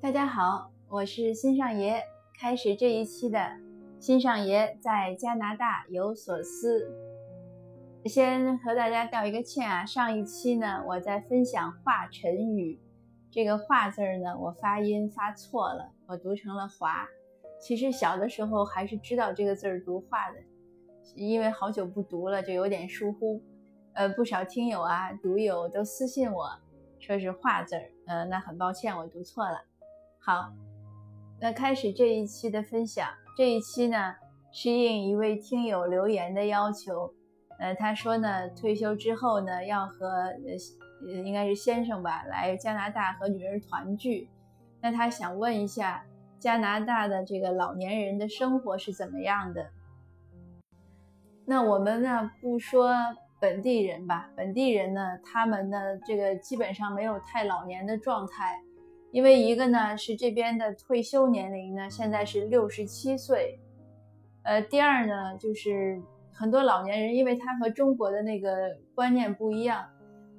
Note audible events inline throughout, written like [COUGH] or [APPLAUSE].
大家好，我是新上爷。开始这一期的新上爷在加拿大有所思，先和大家道一个歉啊。上一期呢，我在分享华晨宇，这个华字儿呢，我发音发错了，我读成了华。其实小的时候还是知道这个字儿读华的，因为好久不读了，就有点疏忽。呃，不少听友啊、读友都私信我说是华字儿，呃，那很抱歉，我读错了。好，那开始这一期的分享。这一期呢是应一位听友留言的要求，呃，他说呢退休之后呢要和呃应该是先生吧来加拿大和女儿团聚。那他想问一下加拿大的这个老年人的生活是怎么样的？那我们呢不说本地人吧，本地人呢他们呢这个基本上没有太老年的状态。因为一个呢是这边的退休年龄呢，现在是六十七岁，呃，第二呢就是很多老年人，因为他和中国的那个观念不一样，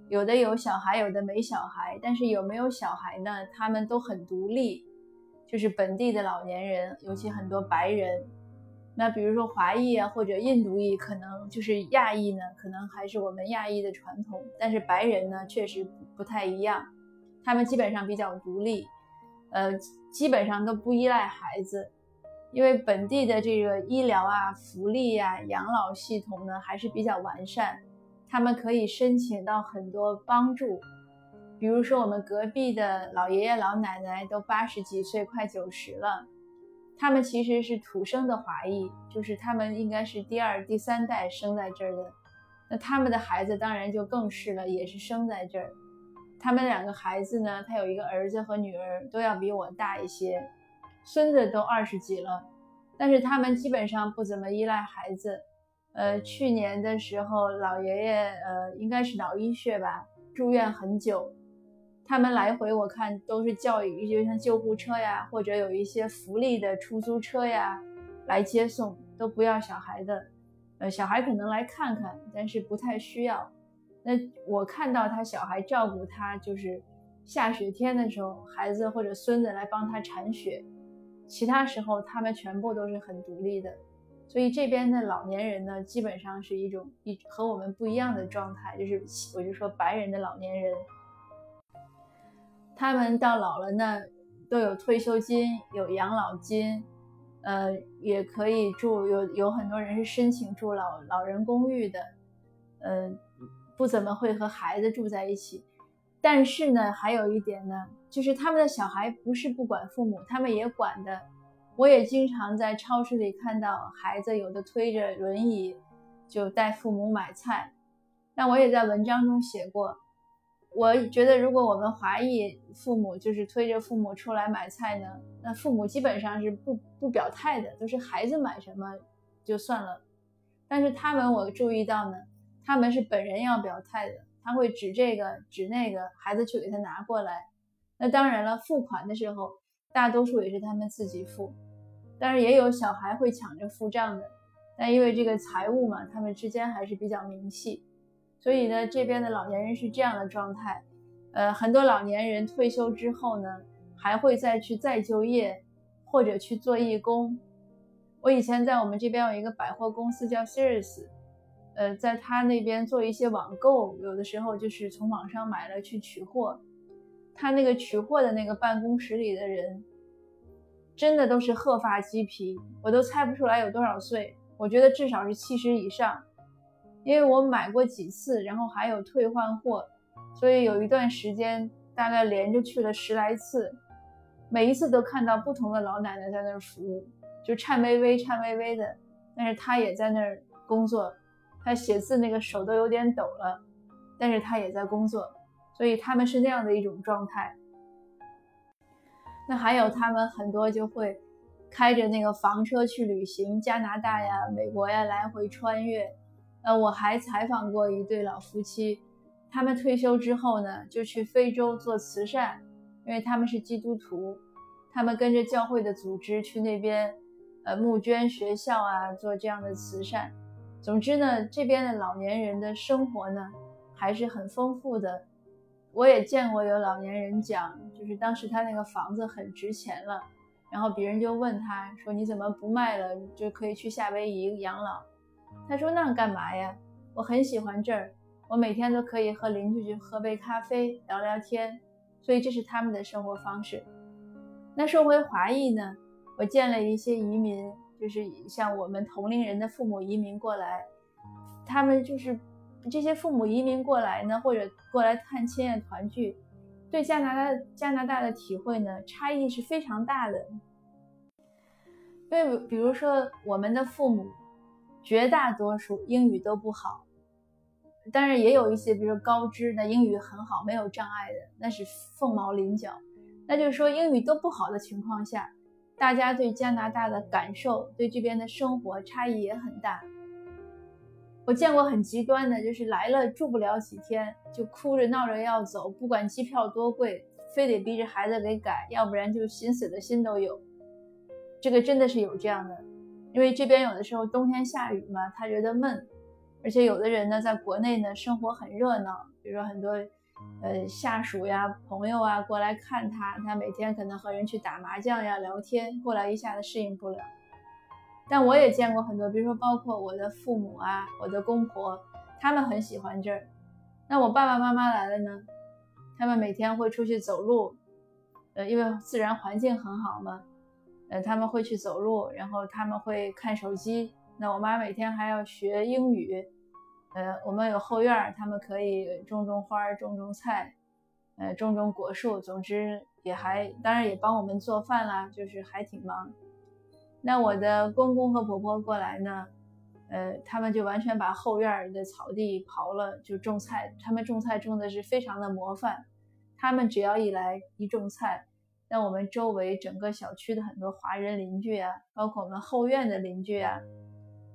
有的有小孩，有的没小孩，但是有没有小孩呢？他们都很独立，就是本地的老年人，尤其很多白人，那比如说华裔啊或者印度裔，可能就是亚裔呢，可能还是我们亚裔的传统，但是白人呢确实不太一样。他们基本上比较独立，呃，基本上都不依赖孩子，因为本地的这个医疗啊、福利呀、养老系统呢还是比较完善，他们可以申请到很多帮助。比如说，我们隔壁的老爷爷老奶奶都八十几岁，快九十了，他们其实是土生的华裔，就是他们应该是第二、第三代生在这儿的，那他们的孩子当然就更是了，也是生在这儿。他们两个孩子呢，他有一个儿子和女儿，都要比我大一些，孙子都二十几了，但是他们基本上不怎么依赖孩子。呃，去年的时候，老爷爷呃应该是脑溢血吧，住院很久。他们来回我看都是叫一就像救护车呀，或者有一些福利的出租车呀来接送，都不要小孩的。呃，小孩可能来看看，但是不太需要。那我看到他小孩照顾他，就是下雪天的时候，孩子或者孙子来帮他铲雪，其他时候他们全部都是很独立的。所以这边的老年人呢，基本上是一种一和我们不一样的状态，就是我就说白人的老年人，他们到老了呢，都有退休金，有养老金，呃，也可以住，有有很多人是申请住老老人公寓的，呃。不怎么会和孩子住在一起，但是呢，还有一点呢，就是他们的小孩不是不管父母，他们也管的。我也经常在超市里看到孩子有的推着轮椅就带父母买菜。那我也在文章中写过，我觉得如果我们华裔父母就是推着父母出来买菜呢，那父母基本上是不不表态的，都是孩子买什么就算了。但是他们我注意到呢。他们是本人要表态的，他会指这个指那个，孩子去给他拿过来。那当然了，付款的时候，大多数也是他们自己付，但是也有小孩会抢着付账的。但因为这个财务嘛，他们之间还是比较明细，所以呢，这边的老年人是这样的状态。呃，很多老年人退休之后呢，还会再去再就业，或者去做义工。我以前在我们这边有一个百货公司叫 Sears。呃，在他那边做一些网购，有的时候就是从网上买了去取货。他那个取货的那个办公室里的人，真的都是鹤发鸡皮，我都猜不出来有多少岁。我觉得至少是七十以上，因为我买过几次，然后还有退换货，所以有一段时间大概连着去了十来次，每一次都看到不同的老奶奶在那儿服务，就颤巍巍、颤巍巍的，但是他也在那儿工作。他写字那个手都有点抖了，但是他也在工作，所以他们是那样的一种状态。那还有他们很多就会开着那个房车去旅行，加拿大呀、美国呀来回穿越。呃，我还采访过一对老夫妻，他们退休之后呢，就去非洲做慈善，因为他们是基督徒，他们跟着教会的组织去那边，呃，募捐学校啊，做这样的慈善。总之呢，这边的老年人的生活呢，还是很丰富的。我也见过有老年人讲，就是当时他那个房子很值钱了，然后别人就问他说：“你怎么不卖了，就可以去夏威夷养老？”他说：“那干嘛呀？我很喜欢这儿，我每天都可以和邻居去喝杯咖啡，聊聊天，所以这是他们的生活方式。”那说回华裔呢，我见了一些移民，就是像我们同龄人的父母移民过来，他们就是。这些父母移民过来呢，或者过来探亲啊、团聚，对加拿大加拿大的体会呢，差异是非常大的。因为比如说，我们的父母绝大多数英语都不好，当然也有一些，比如说高知的英语很好，没有障碍的，那是凤毛麟角。那就是说，英语都不好的情况下，大家对加拿大的感受，对这边的生活差异也很大。我见过很极端的，就是来了住不了几天，就哭着闹着要走，不管机票多贵，非得逼着孩子给改，要不然就寻死的心都有。这个真的是有这样的，因为这边有的时候冬天下雨嘛，他觉得闷，而且有的人呢，在国内呢生活很热闹，比如说很多呃下属呀、朋友啊过来看他，他每天可能和人去打麻将呀、聊天，过来一下子适应不了。但我也见过很多，比如说包括我的父母啊，我的公婆，他们很喜欢这儿。那我爸爸妈妈来了呢，他们每天会出去走路，呃，因为自然环境很好嘛，呃，他们会去走路，然后他们会看手机。那我妈每天还要学英语，呃，我们有后院，他们可以种种花、种种菜，呃，种种果树。总之也还，当然也帮我们做饭啦，就是还挺忙。那我的公公和婆婆过来呢，呃，他们就完全把后院的草地刨了，就种菜。他们种菜种的是非常的模范。他们只要一来一种菜，那我们周围整个小区的很多华人邻居啊，包括我们后院的邻居啊，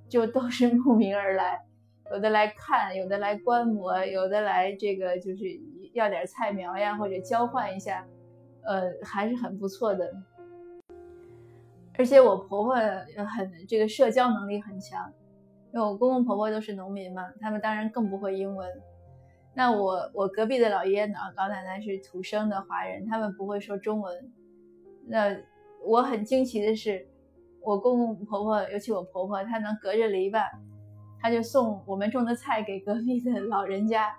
就都是慕名而来，有的来看，有的来观摩，有的来这个就是要点菜苗呀，或者交换一下，呃，还是很不错的。而且我婆婆很这个社交能力很强，因为我公公婆婆都是农民嘛，他们当然更不会英文。那我我隔壁的老爷爷老老奶奶是土生的华人，他们不会说中文。那我很惊奇的是，我公公婆婆，尤其我婆婆，她能隔着篱笆，他就送我们种的菜给隔壁的老人家，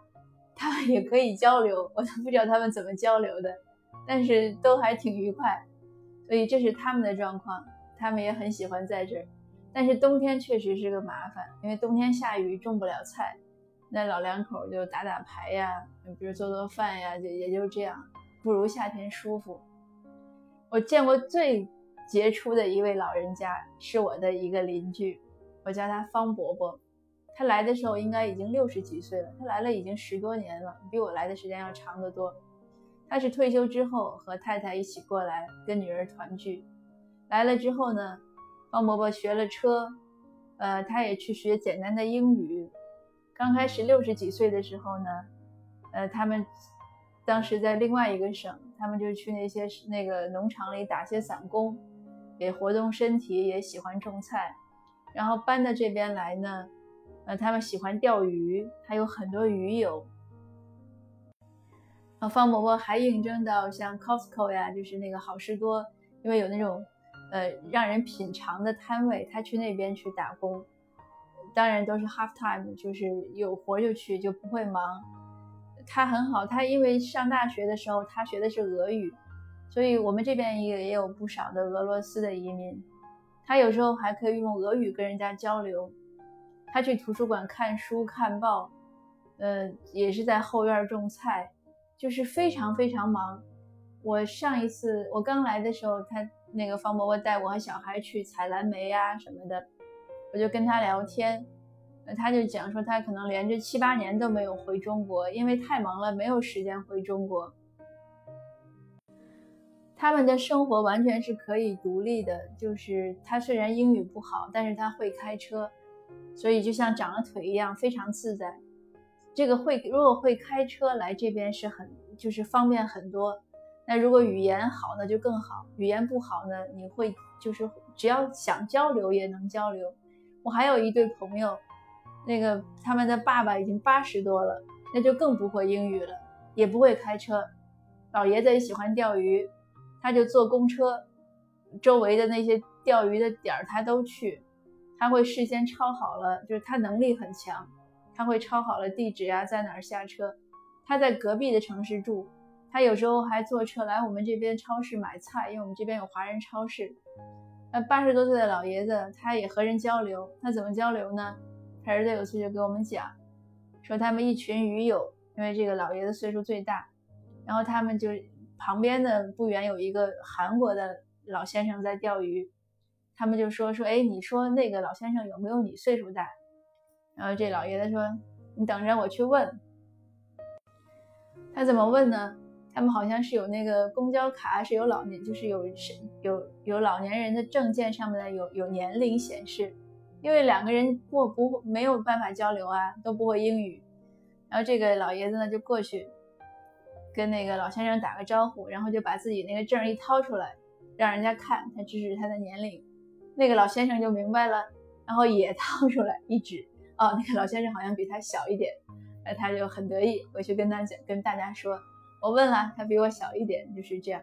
他们也可以交流，我都不知道他们怎么交流的，但是都还挺愉快。所以这是他们的状况，他们也很喜欢在这儿，但是冬天确实是个麻烦，因为冬天下雨种不了菜，那老两口就打打牌呀，比如做做饭呀，就也就这样，不如夏天舒服。我见过最杰出的一位老人家是我的一个邻居，我叫他方伯伯，他来的时候应该已经六十几岁了，他来了已经十多年了，比我来的时间要长得多。他是退休之后和太太一起过来跟女儿团聚，来了之后呢，方伯伯学了车，呃，他也去学简单的英语。刚开始六十几岁的时候呢，呃，他们当时在另外一个省，他们就去那些那个农场里打些散工，也活动身体，也喜欢种菜。然后搬到这边来呢，呃，他们喜欢钓鱼，还有很多鱼友。啊，方伯伯还应征到像 Costco 呀，就是那个好事多，因为有那种呃让人品尝的摊位，他去那边去打工，当然都是 half time，就是有活就去，就不会忙。他很好，他因为上大学的时候他学的是俄语，所以我们这边也也有不少的俄罗斯的移民，他有时候还可以用俄语跟人家交流。他去图书馆看书看报，呃，也是在后院种菜。就是非常非常忙。我上一次我刚来的时候，他那个方伯伯带我和小孩去采蓝莓呀什么的，我就跟他聊天，他就讲说他可能连着七八年都没有回中国，因为太忙了，没有时间回中国。他们的生活完全是可以独立的，就是他虽然英语不好，但是他会开车，所以就像长了腿一样，非常自在。这个会如果会开车来这边是很就是方便很多，那如果语言好那就更好，语言不好呢，你会就是只要想交流也能交流。我还有一对朋友，那个他们的爸爸已经八十多了，那就更不会英语了，也不会开车。老爷子也喜欢钓鱼，他就坐公车，周围的那些钓鱼的点儿他都去。他会事先抄好了，就是他能力很强，他会抄好了地址啊，在哪儿下车。他在隔壁的城市住，他有时候还坐车来我们这边超市买菜，因为我们这边有华人超市。那八十多岁的老爷子，他也和人交流，他怎么交流呢？他儿子有次就给我们讲，说他们一群鱼友，因为这个老爷子岁数最大，然后他们就旁边的不远有一个韩国的老先生在钓鱼。他们就说说，哎，你说那个老先生有没有你岁数大？然后这老爷子说，你等着我去问。他怎么问呢？他们好像是有那个公交卡，是有老年，就是有是有有老年人的证件上面的有有年龄显示。因为两个人过不没有办法交流啊，都不会英语。然后这个老爷子呢就过去跟那个老先生打个招呼，然后就把自己那个证一掏出来，让人家看，他指指他的年龄。那个老先生就明白了，然后也 [LAUGHS] 掏出来一指，哦，那个老先生好像比他小一点，那，他就很得意，回去跟他讲，跟大家说，我问了，他比我小一点，就是这样。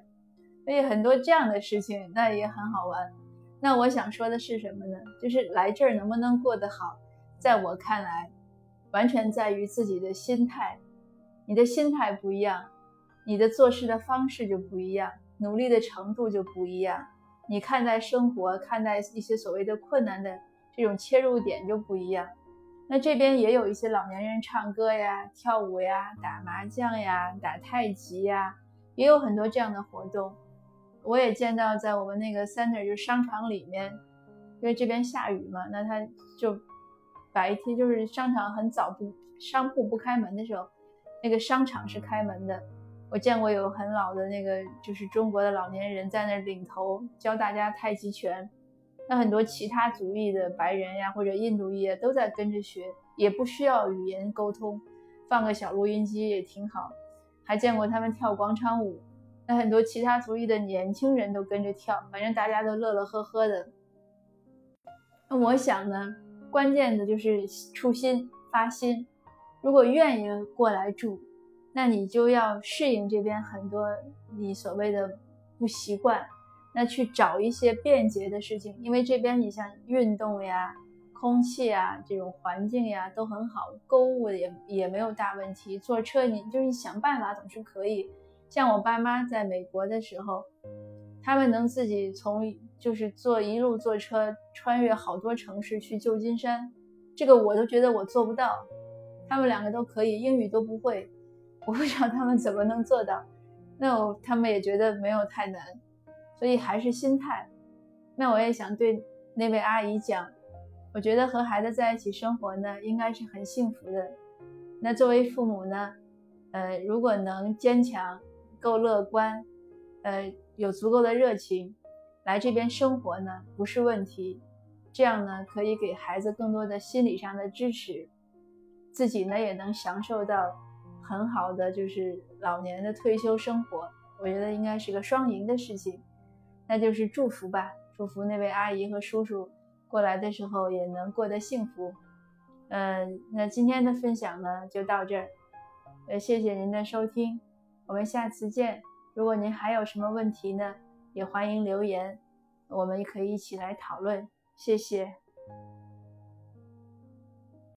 所以很多这样的事情，那也很好玩。那我想说的是什么呢？就是来这儿能不能过得好，在我看来，完全在于自己的心态。你的心态不一样，你的做事的方式就不一样，努力的程度就不一样。你看待生活、看待一些所谓的困难的这种切入点就不一样。那这边也有一些老年人唱歌呀、跳舞呀、打麻将呀、打太极呀，也有很多这样的活动。我也见到在我们那个 center 就商场里面，因为这边下雨嘛，那他就白天就是商场很早不商铺不开门的时候，那个商场是开门的。我见过有很老的那个，就是中国的老年人在那领头教大家太极拳，那很多其他族裔的白人呀或者印度裔都在跟着学，也不需要语言沟通，放个小录音机也挺好。还见过他们跳广场舞，那很多其他族裔的年轻人都跟着跳，反正大家都乐乐呵呵的。那我想呢，关键的就是初心发心，如果愿意过来住。那你就要适应这边很多你所谓的不习惯，那去找一些便捷的事情，因为这边你像运动呀、空气啊、这种环境呀都很好，购物也也没有大问题。坐车你就是想办法总是可以。像我爸妈在美国的时候，他们能自己从就是坐一路坐车穿越好多城市去旧金山，这个我都觉得我做不到，他们两个都可以，英语都不会。我不知道他们怎么能做到，那我他们也觉得没有太难，所以还是心态。那我也想对那位阿姨讲，我觉得和孩子在一起生活呢，应该是很幸福的。那作为父母呢，呃，如果能坚强、够乐观，呃，有足够的热情，来这边生活呢，不是问题。这样呢，可以给孩子更多的心理上的支持，自己呢也能享受到。很好的就是老年的退休生活，我觉得应该是个双赢的事情，那就是祝福吧，祝福那位阿姨和叔叔过来的时候也能过得幸福。嗯，那今天的分享呢就到这儿，呃，谢谢您的收听，我们下次见。如果您还有什么问题呢，也欢迎留言，我们可以一起来讨论。谢谢。